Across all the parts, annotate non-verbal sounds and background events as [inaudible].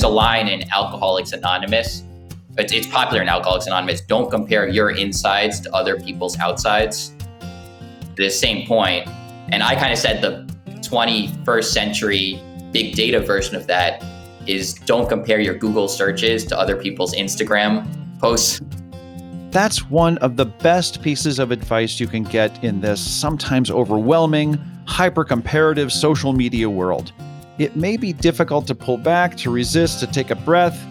there's a line in Alcoholics Anonymous. It's, it's popular in Alcoholics Anonymous. Don't compare your insides to other people's outsides. The same point, and I kind of said the 21st century big data version of that is don't compare your Google searches to other people's Instagram posts. That's one of the best pieces of advice you can get in this sometimes overwhelming, hyper comparative social media world. It may be difficult to pull back, to resist, to take a breath,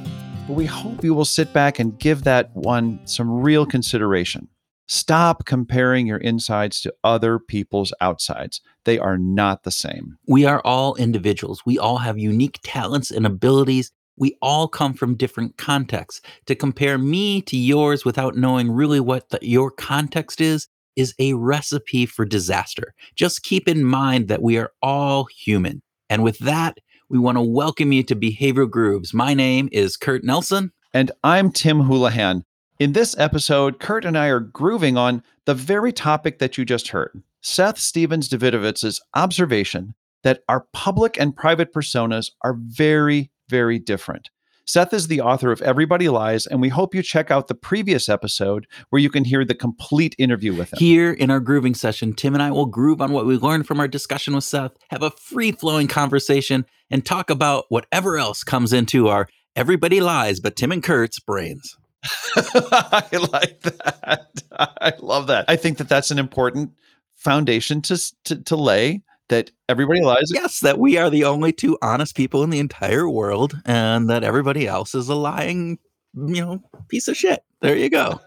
but we hope you will sit back and give that one some real consideration. Stop comparing your insides to other people's outsides. They are not the same. We are all individuals. We all have unique talents and abilities. We all come from different contexts. To compare me to yours without knowing really what the, your context is, is a recipe for disaster. Just keep in mind that we are all human. And with that, we want to welcome you to Behavioral Grooves. My name is Kurt Nelson. And I'm Tim Houlihan. In this episode, Kurt and I are grooving on the very topic that you just heard Seth Stephens-Davidowitz's observation that our public and private personas are very, very different. Seth is the author of Everybody Lies, and we hope you check out the previous episode where you can hear the complete interview with him. Here in our grooving session, Tim and I will groove on what we learned from our discussion with Seth, have a free flowing conversation, and talk about whatever else comes into our Everybody Lies, but Tim and Kurt's brains. [laughs] I like that. [laughs] I love that. I think that that's an important foundation to, to, to lay that everybody lies. Yes, that we are the only two honest people in the entire world, and that everybody else is a lying, you know, piece of shit. There you go.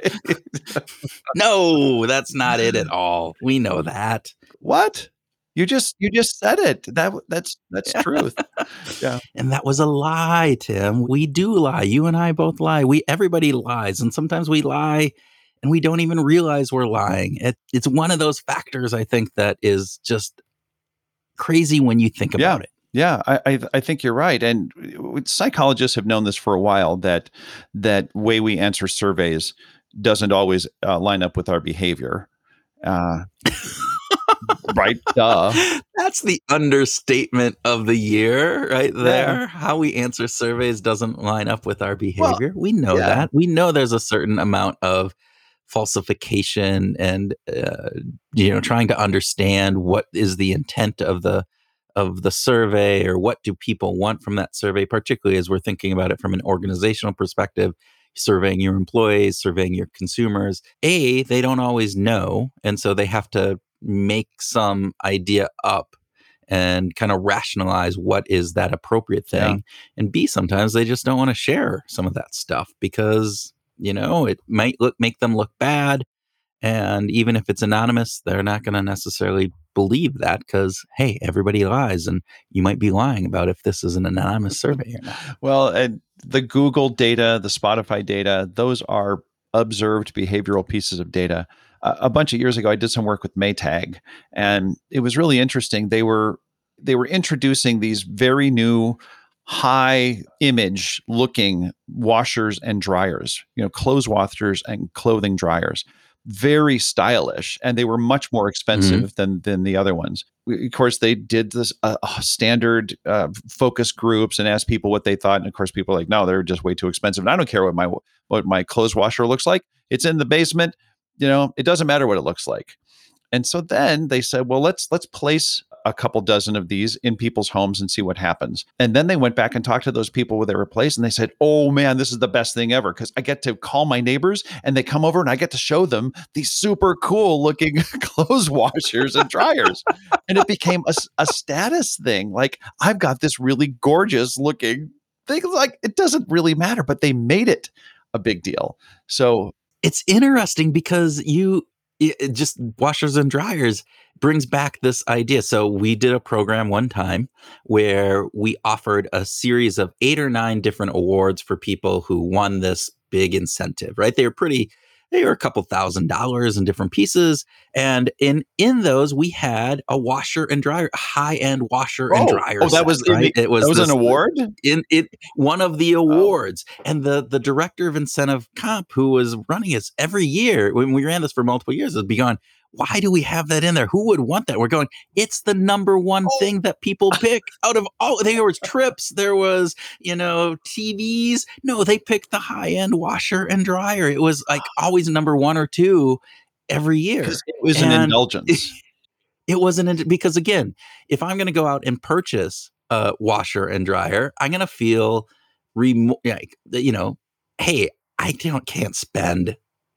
[laughs] no, that's not it at all. We know that. What? You just you just said it. That that's that's truth. [laughs] yeah. And that was a lie, Tim. We do lie. You and I both lie. We everybody lies, and sometimes we lie and we don't even realize we're lying. It, it's one of those factors I think that is just crazy when you think about yeah. it. Yeah, I, I, I think you're right, and psychologists have known this for a while that that way we answer surveys doesn't always uh, line up with our behavior. Uh, [laughs] right? Duh. That's the understatement of the year, right there. Yeah. How we answer surveys doesn't line up with our behavior. Well, we know yeah. that. We know there's a certain amount of falsification and uh, you know trying to understand what is the intent of the of the survey or what do people want from that survey particularly as we're thinking about it from an organizational perspective surveying your employees surveying your consumers a they don't always know and so they have to make some idea up and kind of rationalize what is that appropriate thing. Yeah. And B, sometimes they just don't want to share some of that stuff because, you know, it might look make them look bad. And even if it's anonymous, they're not going to necessarily believe that because, hey, everybody lies. And you might be lying about if this is an anonymous survey or not. Well, and the Google data, the Spotify data, those are observed behavioral pieces of data a bunch of years ago, I did some work with Maytag, and it was really interesting. They were they were introducing these very new high image looking washers and dryers, you know, clothes washers and clothing dryers. Very stylish, and they were much more expensive mm-hmm. than than the other ones. Of course, they did this uh, standard uh, focus groups and asked people what they thought, and of course, people were like, "No, they're just way too expensive." And I don't care what my what my clothes washer looks like. It's in the basement you know it doesn't matter what it looks like and so then they said well let's let's place a couple dozen of these in people's homes and see what happens. And then they went back and talked to those people where they were placed and they said oh man this is the best thing ever. Because i get to call my neighbors and they come over and i get to show them these super cool looking [laughs] clothes washers and dryers. And it became a, a status thing. Like i've got this really gorgeous looking thing. Like it doesn't really matter but they made it a big deal. So it's interesting because you it just washers and dryers brings back this idea. So we did a program one time where we offered a series of eight or nine different awards for people who won this big incentive, right? They were pretty they were a couple thousand dollars in different pieces and in in those we had a washer and dryer high end washer oh, and dryer oh that was right it was, that was this, an award in it one of the oh. awards oh. and the the director of incentive comp who was running us every year when we ran this for multiple years has begun why do we have that in there? Who would want that? We're going, it's the number one oh. thing that people [laughs] pick out of all. There was trips, there was, you know, TVs. No, they picked the high end washer and dryer. It was like [gasps] always number one or two every year. It was and [laughs] an indulgence. It, it wasn't because again, if I'm going to go out and purchase a washer and dryer, I'm going to feel, remo- like, you know, hey, I don't can't spend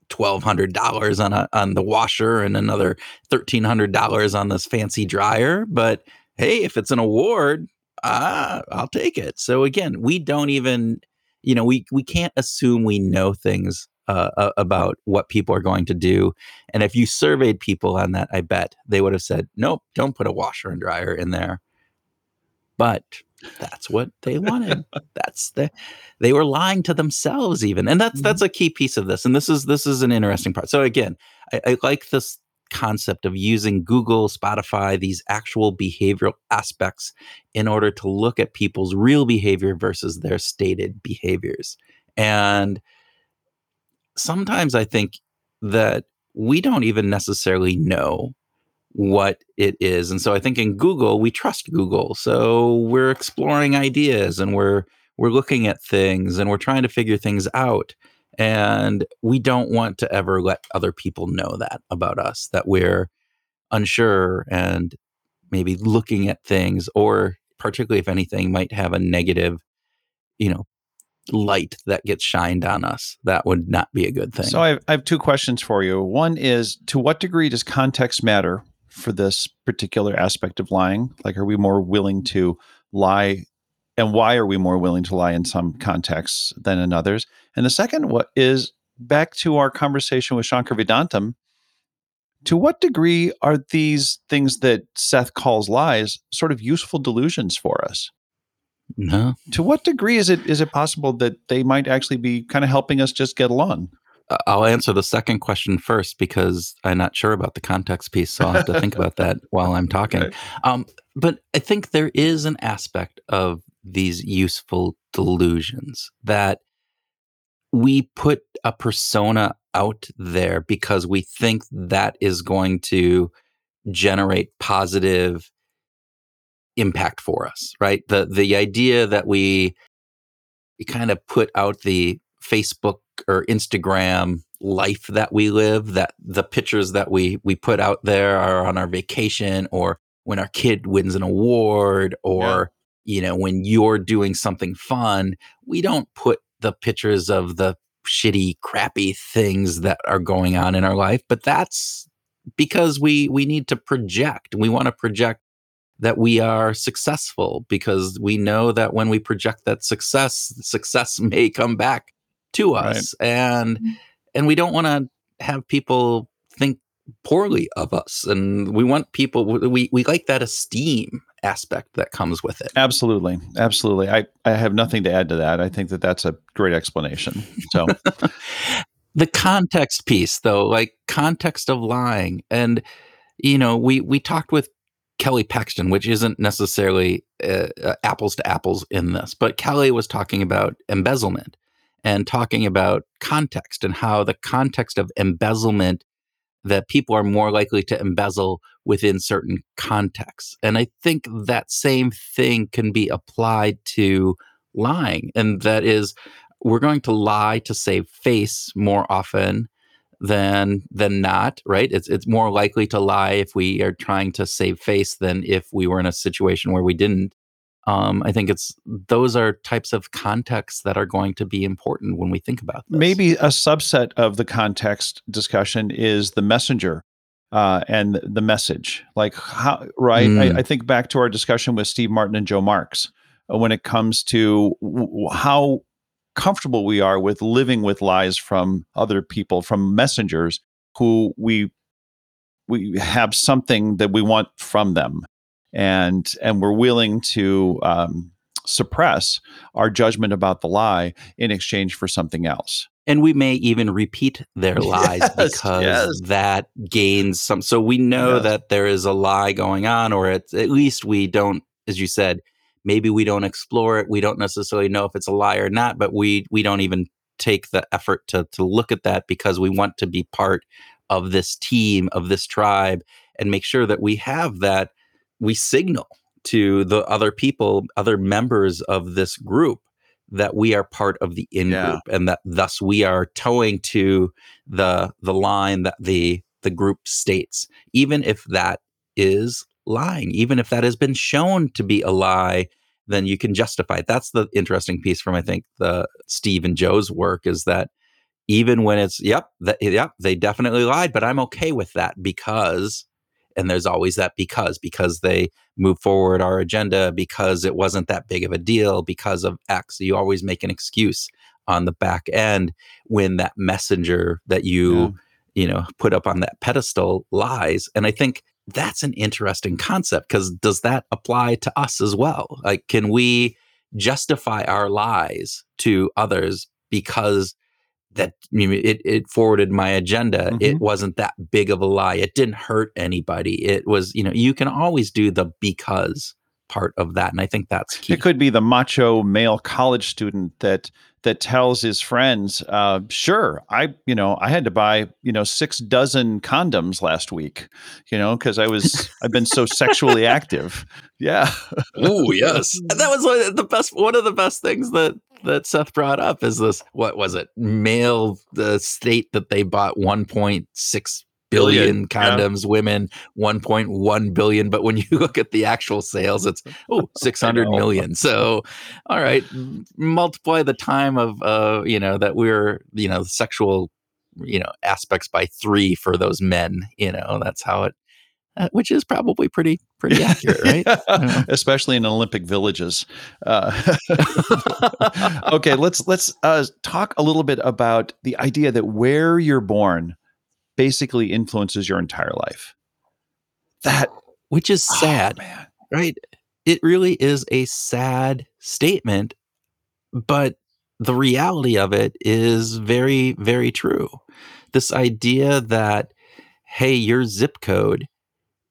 twelve hundred dollars on a on the washer and another thirteen hundred dollars on this fancy dryer. But hey, if it's an award, ah, I'll take it. So again, we don't even, you know, we we can't assume we know things uh, about what people are going to do. And if you surveyed people on that, I bet they would have said, nope, don't put a washer and dryer in there. But that's what they wanted. [laughs] that's the they were lying to themselves even. And that's mm-hmm. that's a key piece of this. And this is this is an interesting part. So again, I, I like this concept of using Google, Spotify, these actual behavioral aspects in order to look at people's real behavior versus their stated behaviors. And sometimes I think that we don't even necessarily know what it is. And so I think in Google, we trust Google. So we're exploring ideas and we're we're looking at things and we're trying to figure things out. And we don't want to ever let other people know that about us, that we're unsure and maybe looking at things, or particularly if anything might have a negative, you know, light that gets shined on us. That would not be a good thing. So I have, I have two questions for you. One is to what degree does context matter for this particular aspect of lying? Like, are we more willing to lie? And why are we more willing to lie in some contexts than in others? And the second what is back to our conversation with Shankar Vedantam. To what degree are these things that Seth calls lies sort of useful delusions for us? No. To what degree is it is it possible that they might actually be kind of helping us just get along? I'll answer the second question first because I'm not sure about the context piece, so I'll have to think about [laughs] that while I'm talking. Right. Um, but I think there is an aspect of these useful delusions that we put a persona out there because we think that is going to generate positive impact for us, right? The the idea that we, we kind of put out the Facebook or Instagram life that we live, that the pictures that we we put out there are on our vacation or when our kid wins an award or yeah. you know when you're doing something fun, we don't put the pictures of the shitty crappy things that are going on in our life, but that's because we we need to project. We want to project that we are successful because we know that when we project that success, success [laughs] may come back to us right. and mm-hmm. and we don't want to have people think poorly of us and we want people we we like that esteem aspect that comes with it absolutely absolutely i i have nothing to add to that i think that that's a great explanation so [laughs] the context piece though like context of lying and you know we we talked with Kelly Paxton, which isn't necessarily uh, uh, apples to apples in this, but Kelly was talking about embezzlement and talking about context and how the context of embezzlement that people are more likely to embezzle within certain contexts. And I think that same thing can be applied to lying. And that is, we're going to lie to save face more often than than not, right? It's it's more likely to lie if we are trying to save face than if we were in a situation where we didn't. Um, I think it's those are types of contexts that are going to be important when we think about this. Maybe a subset of the context discussion is the messenger uh, and the message. Like how, right? Mm. I, I, think back to our discussion with Steve Martin and Joe Marks uh, when it comes to w- how comfortable we are with living with lies from other people, from messengers who we we have something that we want from them, and and we're willing to um, suppress our judgment about the lie in exchange for something else. And we may even repeat their [laughs] lies yes, because yes. that gains some. So we know yes. that there is a lie going on, or at, at least we don't, as you said, maybe we don't explore it we don't necessarily know if it's a lie or not but we we don't even take the effort to to look at that because we want to be part of this team, of this tribe, and make sure that we have that, we signal to the other people, other members of this group that we are part of the in Yeah. group and that thus we are toeing to the the line that the the group states even if that is lying even if that has been shown to be a lie then you can justify it that's the interesting piece from i think the steve and joe's work is that even when it's yep that yep they definitely lied but i'm okay with that because and there's always that because because they move forward our agenda because it wasn't that big of a deal because of x you always make an excuse on the back end when that messenger that you Yeah. you know put up on that pedestal lies and i think that's an interesting concept because does that apply to us as well like can we justify our lies to others because that you know, it, it forwarded my agenda it Mhm. wasn't that big of a lie it didn't hurt anybody it was you know you can always do the because part of that and i think that's key It could be the macho male college student that that tells his friends, uh, "Sure, I you know I had to buy you know six dozen condoms last week, you know because I was I've been so sexually active." Yeah, Oh yes, [laughs] that was one of the best. One of the best things that that Seth brought up is this. What was it? Male the state that they bought 1.6 billion Billion, yeah. condoms. Women 1.1 billion. But when [laughs] you look at the actual sales, it's oh [laughs] 600 million. So, all right, multiply the time of uh you know that we're you know sexual you know aspects by three for those men. You know that's how it. Uh, which is probably pretty pretty accurate, right? [laughs] Yeah. especially in Olympic villages. Uh, [laughs] okay, let's let's uh, talk a little bit about the idea that where you're born basically influences your entire life. That which is oh, sad, man. right? It really is a sad statement, but the reality of it is very, very true. This idea that, hey, your zip code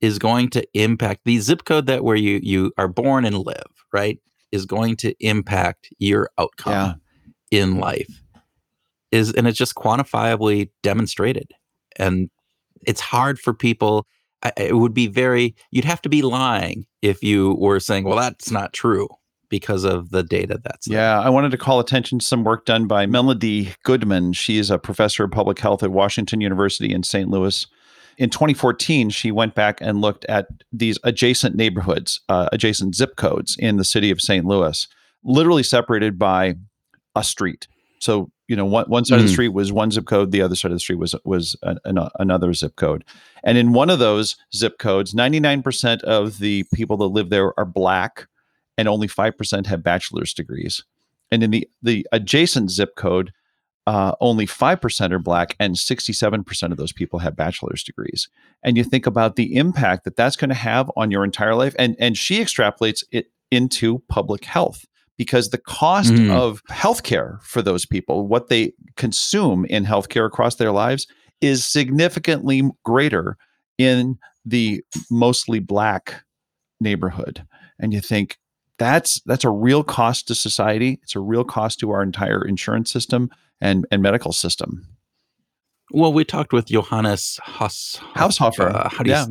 is going to impact the zip code that where you you are born and live, right, is going to impact your outcome in life. Is and it's just quantifiably demonstrated. And it's hard for people I- it would be very you'd have to be lying if you were saying well that's not true because of the data that's there. Yeah, I wanted to call attention to some work done by Melody Goodman. She is a professor of public health at Washington University in St. Louis. In 2014, she went back and looked at these adjacent neighborhoods, uh, adjacent zip codes in the city of St. Louis, literally separated by a street. So, you know, one, one side of the Mm. street was one zip code, the other side of the street was was an, an, another zip code. And in one of those zip codes, 99% of the people that live there are black and only 5% have bachelor's degrees. And in the, the adjacent zip code, uh, only 5% are black and 67% of those people have bachelor's degrees. And you think about the impact that that's going to have on your entire life. And, and she extrapolates it into public health because the cost Mhm. of healthcare for those people, what they consume in healthcare across their lives, is significantly greater in the mostly black neighborhood. And you think, that's that's a real cost to society. It's a real cost to our entire insurance system and and medical system. well we talked with johannes Haus, Haushofer, uh, how do you yeah,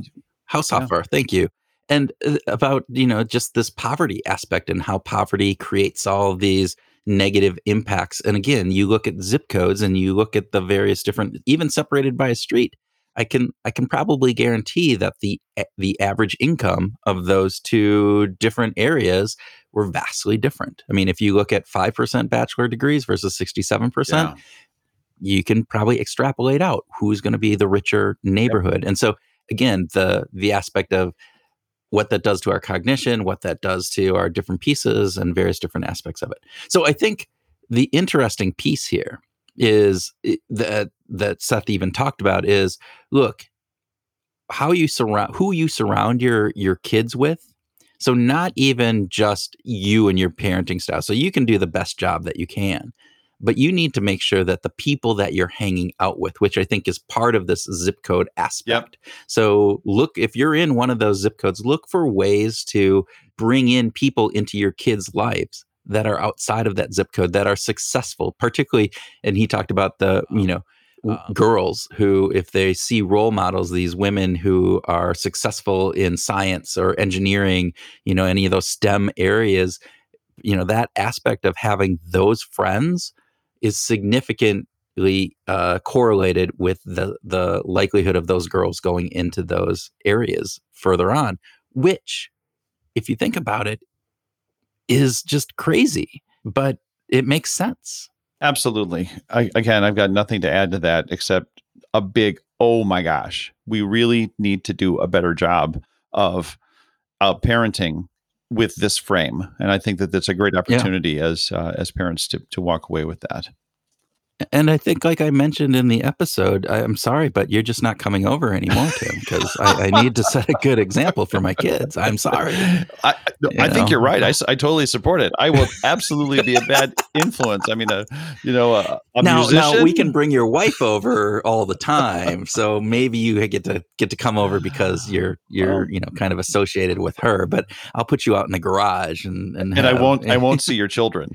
Haushofer, thank you. And uh, about you know just this poverty aspect and how poverty creates all these negative impacts. And again you look at zip codes and you look at the various different even separated by a street i can i can probably guarantee that the the average income of those two different areas were vastly different i mean if you look at 5% bachelor degrees versus 67% yeah. you can probably extrapolate out who's going to be the richer neighborhood. And so again, the the aspect of what that does to our cognition, what that does to our different pieces and various different aspects of it. So I think the interesting piece here is that that Seth even talked about is look how you surround who you surround your your kids with. So not even just you and your parenting style. So you can do the best job that you can but you need to make sure that the people that you're hanging out with, which I think is part of this zip code aspect. So look, if you're in one of those zip codes, look for ways to bring in people into your kids' lives that are outside of that zip code that are successful, particularly, and he talked about the, you know, um, girls who, if they see role models, these women who are successful in science or engineering, you know, any of those STEM areas, you know, that aspect of having those friends is significantly uh, correlated with the the likelihood of those girls going into those areas further on, which, if you think about it, is just crazy, but it makes sense. Absolutely. I, again, I've got nothing to add to that except a big, oh my gosh, we really need to do a better job of uh, parenting with this frame. And I think that that's a great opportunity yeah. as uh, as parents to to walk away with that. And I think, like I mentioned in the episode, I'm sorry, but you're just not coming over anymore, Tim, because I, I, need to set a good example for my kids. I'm sorry. I, I think you're right. I, I totally support it. I will absolutely be a bad influence. I mean, a, you know, a, a now, musician. Now we can bring your wife over all the time, so maybe you get to get to come over because you're you're you know kind of associated with her. But I'll put you out in the garage and and, and have, I won't I [laughs] won't see your children.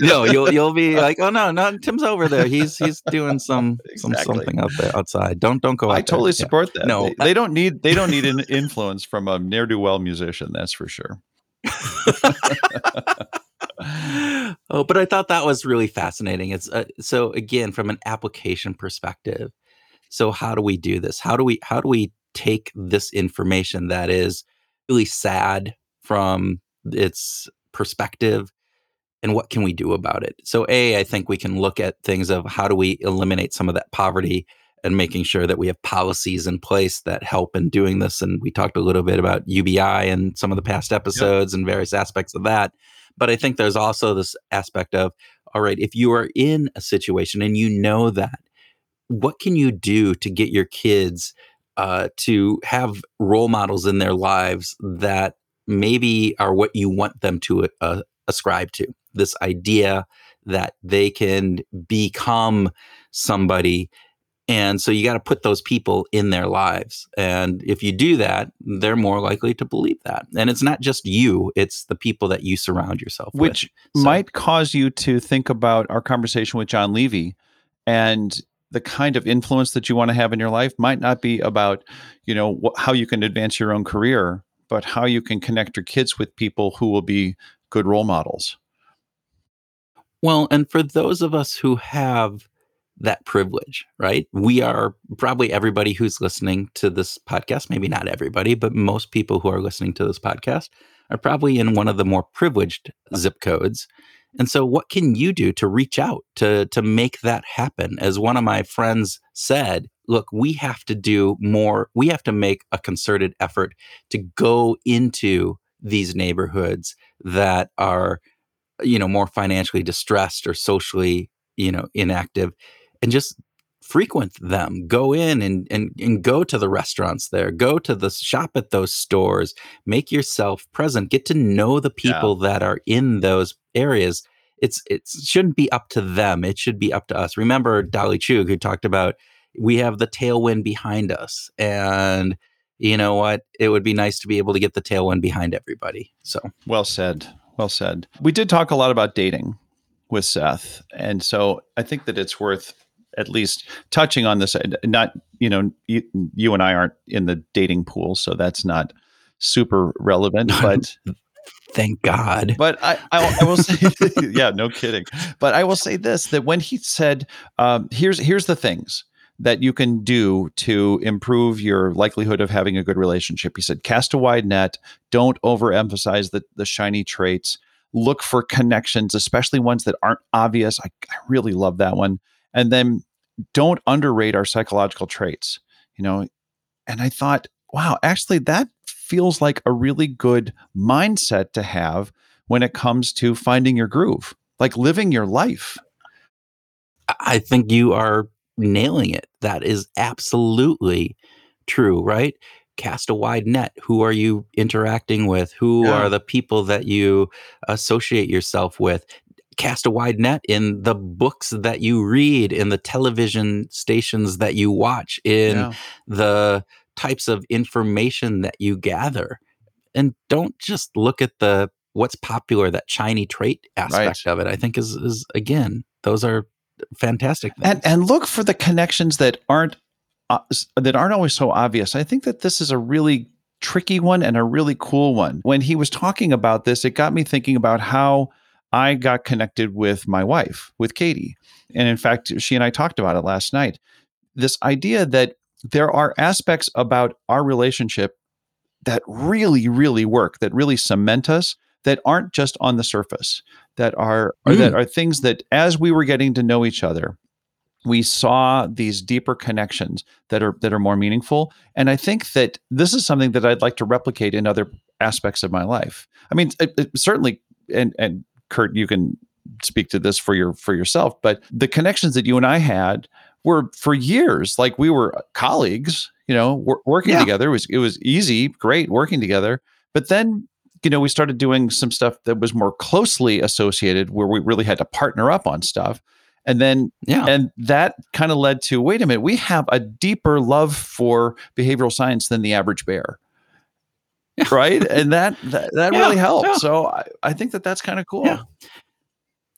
no, you'll you'll be [laughs] like, oh no, no Tim's over there. He's he's doing some [laughs] exactly. some something out there outside. Don't don't go. I totally there. support yeah. that. No, they, they, don't need they don't need an influence from a ne'er do well musician. That's for sure. [laughs] oh, but I thought that was really fascinating. It's uh, so again from an application perspective. So how do we do this? How do we how do we take this information that is really sad from its perspective and what can we do about it? So, A, I think we can look at things of how do we eliminate some of that poverty and making sure that we have policies in place that help in doing this. And we talked a little bit about UBI and some of the past episodes yep. and various aspects of that. But I think there's also this aspect of, all right, if you are in a situation and you know that, what can you do to get your kids uh, to have role models in their lives that maybe are what you want them to uh, ascribe to? This idea that they can become somebody and so you got to put those people in their lives. And if you do that, they're more likely to believe that. And it's not just you, it's the people that you surround yourself Which with. So, might cause you to think about our conversation with Jon Levy and the kind of influence that you want to have in your life might not be about, you know, wh- how you can advance your own career, but how you can connect your kids with people who will be good role models. Well, and for those of us who have that privilege, right? We are probably everybody who's listening to this podcast, maybe not everybody, but most people who are listening to this podcast are probably in one of the more privileged zip codes. And so what can you do to reach out to to make that happen? As one of my friends said, look, we have to do more. We have to make a concerted effort to go into these neighborhoods that are you know more financially distressed or socially you know inactive and just frequent them. Go in and, and and go to the restaurants there. Go to the shop at those stores. Make yourself present. Get to know the people yeah. that are in those areas. It's it shouldn't be up to them. It should be up to us. Remember dolly chugh who talked about we have the tailwind behind us. And you know what? It would be nice to be able to get the tailwind behind everybody. So well said well said. We did talk a lot about dating with Seth, and so I think that it's worth at least touching on this. Not you know you, you and I aren't in the dating pool, so that's not super relevant. [laughs] But thank God. But I, I, I will say, [laughs] yeah, no kidding. But I will say this: that when he said, um, "Here's here's the things." That you can do to improve your likelihood of having a good relationship. He said, cast a wide net, don't overemphasize the, the shiny traits, look for connections, especially ones that aren't obvious. I, I really love that one. And then don't underrate our psychological traits, you know. And I thought, wow, actually, that feels like a really good mindset to have when it comes to finding your groove, like living your life. I think you are nailing it. That is absolutely true, right? Cast a wide net. Who are you interacting with? Who yeah. are the people that you associate yourself with? Cast a wide net in the books that you read, in the television stations that you watch, in yeah. the types of information that you gather. And don't just look at the what's popular, that shiny trait aspect right. of it. I think is is again, those are fantastic things. And, and look for the connections that aren't uh, that aren't always so obvious. I think that this is a really tricky one and a really cool one. When he was talking about this, it got me thinking about how I got connected with my wife, with Katie. And in fact, she and I talked about it last night. This idea that there are aspects about our relationship that really, really work, that really cement us, that aren't just on the surface, that are mm. that are things that as we were getting to know each other, we saw these deeper connections that are that are more meaningful. And I think that this is something that I'd like to replicate in other aspects of my life. I mean, it, it certainly, and and Kurt, you can speak to this for your for yourself, but the connections that you and I had were for years like we were colleagues you know wor- working yeah. together it was it was easy great working together but then you know we started doing some stuff that was more closely associated where we really had to partner up on stuff. And then yeah. and that kind of led to wait a minute we have a deeper love for behavioral science than the average bear. Right? And that that, that [laughs] yeah, really helped yeah. so I, I think that that's kind of cool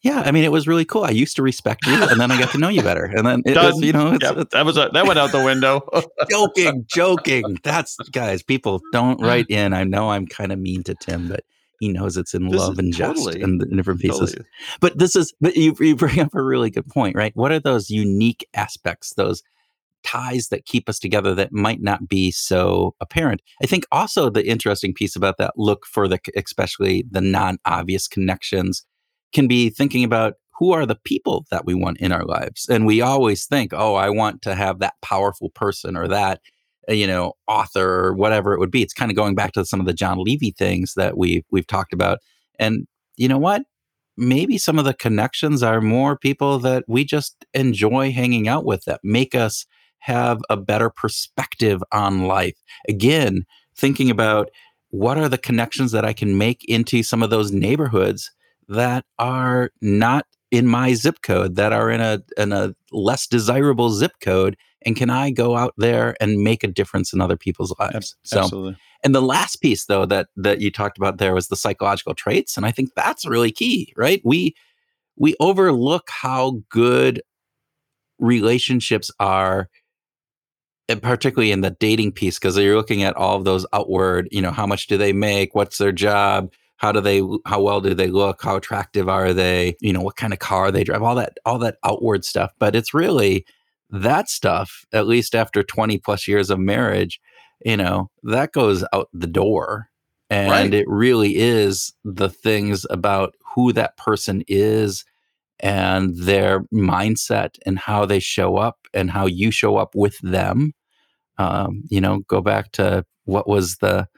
yeah I mean, it was really cool. I used to respect you, and then I got to know you better, and then it was, you know, yep, that was a, that went out the window. [laughs] joking, joking. That's guys. People don't mm. write in. I know I'm kind of mean to Tim, but he knows it's in this love and totally, jest and the different pieces. Totally. But this is, but you, you bring up a really good point, right? What are those unique aspects, those ties that keep us together that might not be so apparent? I think also the interesting piece about that look for the, especially the non-obvious connections can be thinking about who are the people that we want in our lives. And we always think, oh, I want to have that powerful person or that, uh, you know, author or whatever it would be. It's kind of going back to some of the Jon Levy things that we've we've talked about. And you know what? Maybe some of the connections are more people that we just enjoy hanging out with that make us have a better perspective on life. Again, thinking about what are the connections that I can make into some of those neighborhoods that are not in my zip code that are in a in a less desirable zip code and can I go out there and make a difference in other people's lives? So, Absolutely. And the last piece though that that you talked about there was the psychological traits and I think that's really key, right? We we overlook how good relationships are and particularly in the dating piece because you're looking at all of those outward, you know, how much do they make, what's their job, how do they how well do they look? How attractive are they? You know what kind of car they drive? All that all that outward stuff. But it's really that stuff at least after 20 plus years of marriage you know that goes out the door. And right. it really is the things about who that person is and their mindset and how they show up and how you show up with them. Um, you know go back to what was the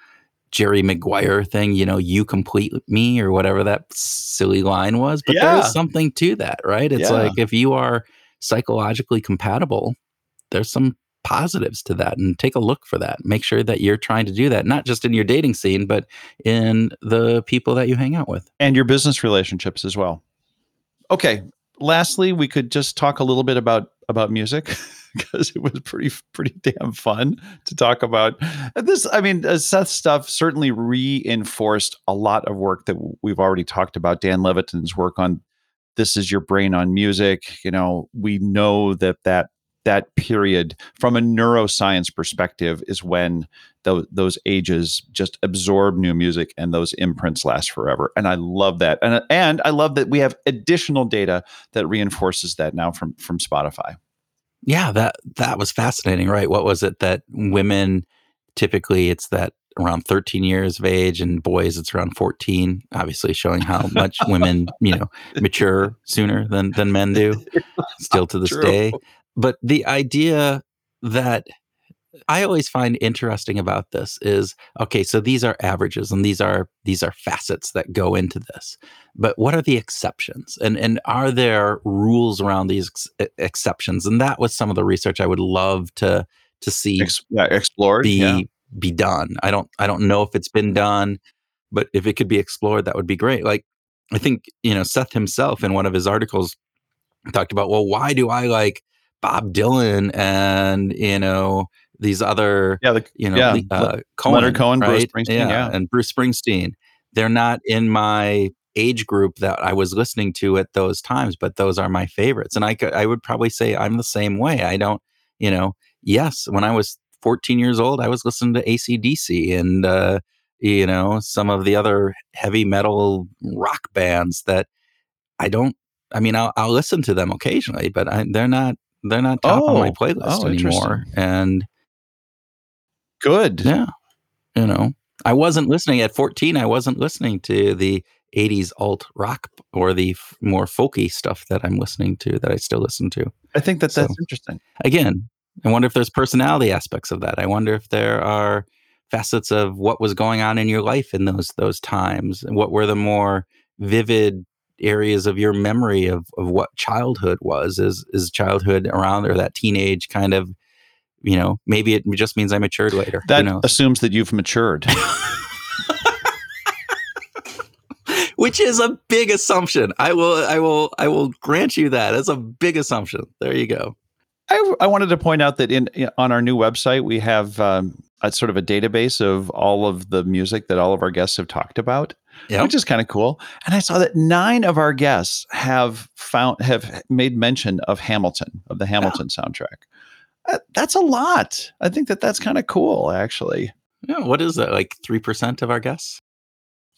Jerry Maguire thing, you know, you complete me or whatever that silly line was. But yeah. there is something to that, right? It's yeah. like if you are psychologically compatible, there's some positives to that and take a look for that. Make sure that you're trying to do that, not just in your dating scene, but in the people that you hang out with and your business relationships as well. Okay. Lastly, we could just talk a little bit about about music. [laughs] because it was pretty pretty damn fun to talk about this. I mean, uh, Seth's stuff certainly reinforced a lot of work that we've already talked about. Dan Levitin's work on "This Is Your Brain on Music." You know, we know that that that period from a neuroscience perspective is when those, those ages just absorb new music and those imprints last forever and i love that and, and i love that we have additional data that reinforces that now from from spotify yeah, that that was fascinating, right? What was it that women typically it's that around 13 years of age and boys it's around 14 obviously showing how much women you know mature sooner than than men do [laughs] still to this True. day but the idea that I always find interesting about this is okay, so these are averages and these are these are facets that go into this. But what are the exceptions? And and are there rules around these ex- exceptions? And that was some of the research I would love to to see Ex- yeah, explored be yeah. be done. I don't I don't know if it's been done, but if it could be explored that would be great. Like I think, you know, Seth himself in one of his articles talked about, well, why do I like Bob Dylan and, you know, these other, yeah, the, you know, yeah, uh, Cohen, Leonard Cohen, right? Bruce Springsteen, yeah, yeah, and Bruce Springsteen. They're not in my age group that I was listening to at those times, but those are my favorites. And I could, I would probably say I'm the same way. I don't, you know, yes, when I was 14 years old, I was listening to ACDC and, uh, you know, some of the other heavy metal rock bands that I don't, I mean, I'll, I'll listen to them occasionally, but I, they're not, they're not top oh, on my oh, playlist oh, anymore. And good. Yeah. You know, I wasn't listening at 14. I wasn't listening to the 80s alt rock or the f- more folky stuff that I'm listening to that I still listen to. I think that that's so, interesting. Again, I wonder if there's personality aspects of that. I wonder if there are facets of what was going on in your life in those those times and what were the more vivid areas of your memory of, of what childhood was is is childhood around or that teenage kind of you know maybe it just means i matured later that assumes that you've matured [laughs] which is a big assumption i will i will i will grant you that it's a big assumption there you go I, I wanted to point out that in, in on our new website we have um, a sort of a database of all of the music that all of our guests have talked about, yep. which is kind of cool. And I saw that nine of our guests have found have made mention of Hamilton of the Hamilton yeah. soundtrack. Uh, that's a lot. I think that that's kind of cool, actually. Yeah, what is that? Like three percent of our guests?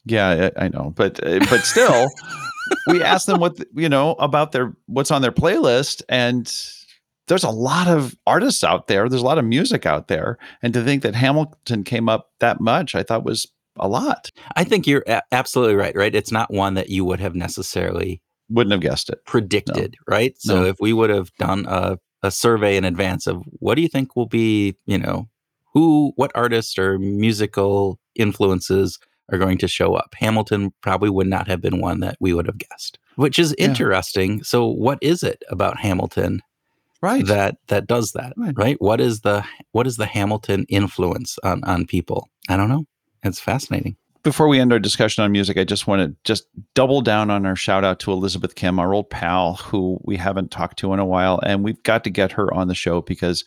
Yeah, I, I know, but uh, but still, [laughs] we asked them what you know about their what's on their playlist, and there's a lot of artists out there. There's a lot of music out there. And to think that Hamilton came up that much, I thought was a lot. I think you're a- absolutely right, right? It's not one that you would have necessarily wouldn't have guessed it. Predicted, no. right? So no. if we would have done a, a survey in advance of what do you think will be, you know, who, what artists or musical influences are going to show up, Hamilton probably would not have been one that we would have guessed, which is interesting. Yeah. So, what is it about Hamilton right that that does that right. right what is the what is the hamilton influence on on people i don't know it's fascinating before we end our discussion on music i just want to just double down on our shout out to elizabeth kim our old pal who we haven't talked to in a while and we've got to get her on the show because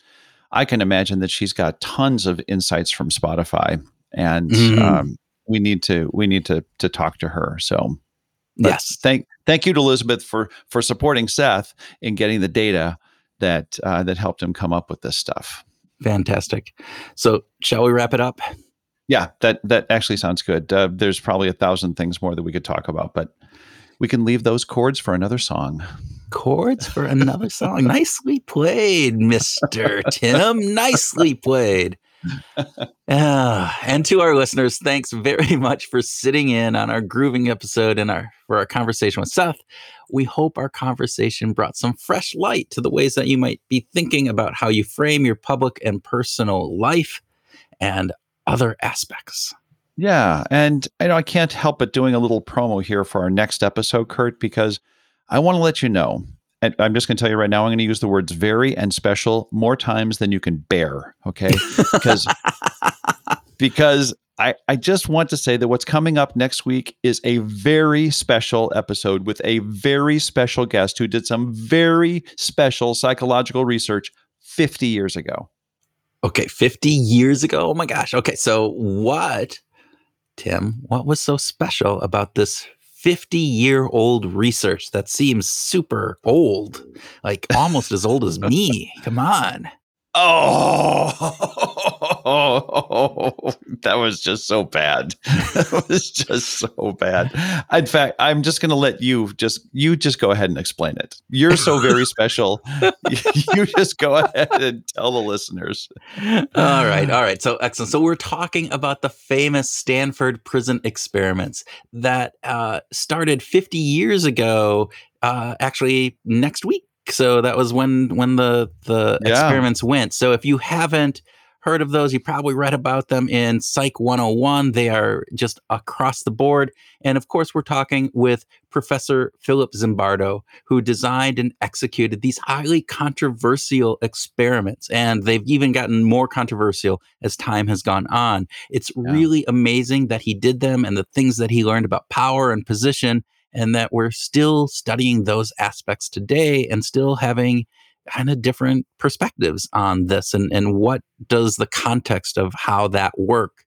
i can imagine that she's got tons of insights from spotify and mm-hmm. um, we need to we need to to talk to her so yes thank thank you to elizabeth for for supporting seth in getting the data that uh, that helped him come up with this stuff. Fantastic. So, shall we wrap it up? Yeah, that that actually sounds good. Uh, there's probably a thousand things more that we could talk about, but we can leave those chords for another song. Chords for another song. Nicely played, Mister Tim. Nicely played. uh, and to our listeners, thanks very much for sitting in on our grooving episode and our for our conversation with Seth. We hope our conversation brought some fresh light to the ways that you might be thinking about how you frame your public and personal life and other aspects. Yeah, and I know I can't help but doing a little promo here for our next episode, Kurt, because I want to let you know and I'm just going to tell you right now, I'm going to use the words very and special more times than you can bear. Okay. Because, [laughs] because I, I just want to say that what's coming up next week is a very special episode with a very special guest who did some very special psychological research 50 years ago. Okay. 50 years ago. Oh my gosh. Okay. So, what, Tim, what was so special about this 50 year old research that seems super old, like almost as old as me. Come on. Oh, [laughs] that was just so bad. [laughs] That was just so bad. In fact, I'm just going to let you just you just go ahead and explain it. You're so very special. [laughs] you just go ahead and tell the listeners. All right, all right. So excellent. So we're talking about the famous Stanford prison experiments that uh, started 50 years ago. Uh, actually, next week so that was when when the the yeah. experiments went. So if you haven't heard of those, you probably read about them in Psych 101. They are just across the board. And of course, we're talking with Professor Philip Zimbardo, who designed and executed these highly controversial experiments. And they've even gotten more controversial as time has gone on. It's yeah. really amazing that he did them and the things that he learned about power and position and that we're still studying those aspects today and still having kind of different perspectives on this and, and what does the context of how that work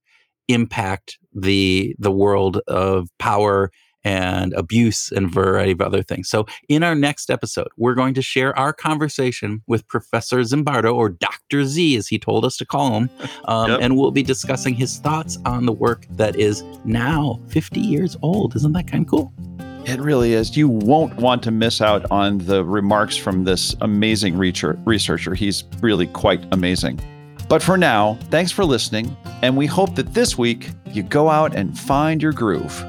impact the the world of power and abuse and variety of other things. So, in our next episode, we're going to share our conversation with Professor Zimbardo, or Dr. Z, as he told us to call him. Um, yep. And we'll be discussing his thoughts on the work that is now 50 years old. Isn't that kind of cool? It really is. You won't want to miss out on the remarks from this amazing researcher. He's really quite amazing. But for now, thanks for listening, and we hope that this week you go out and find your groove.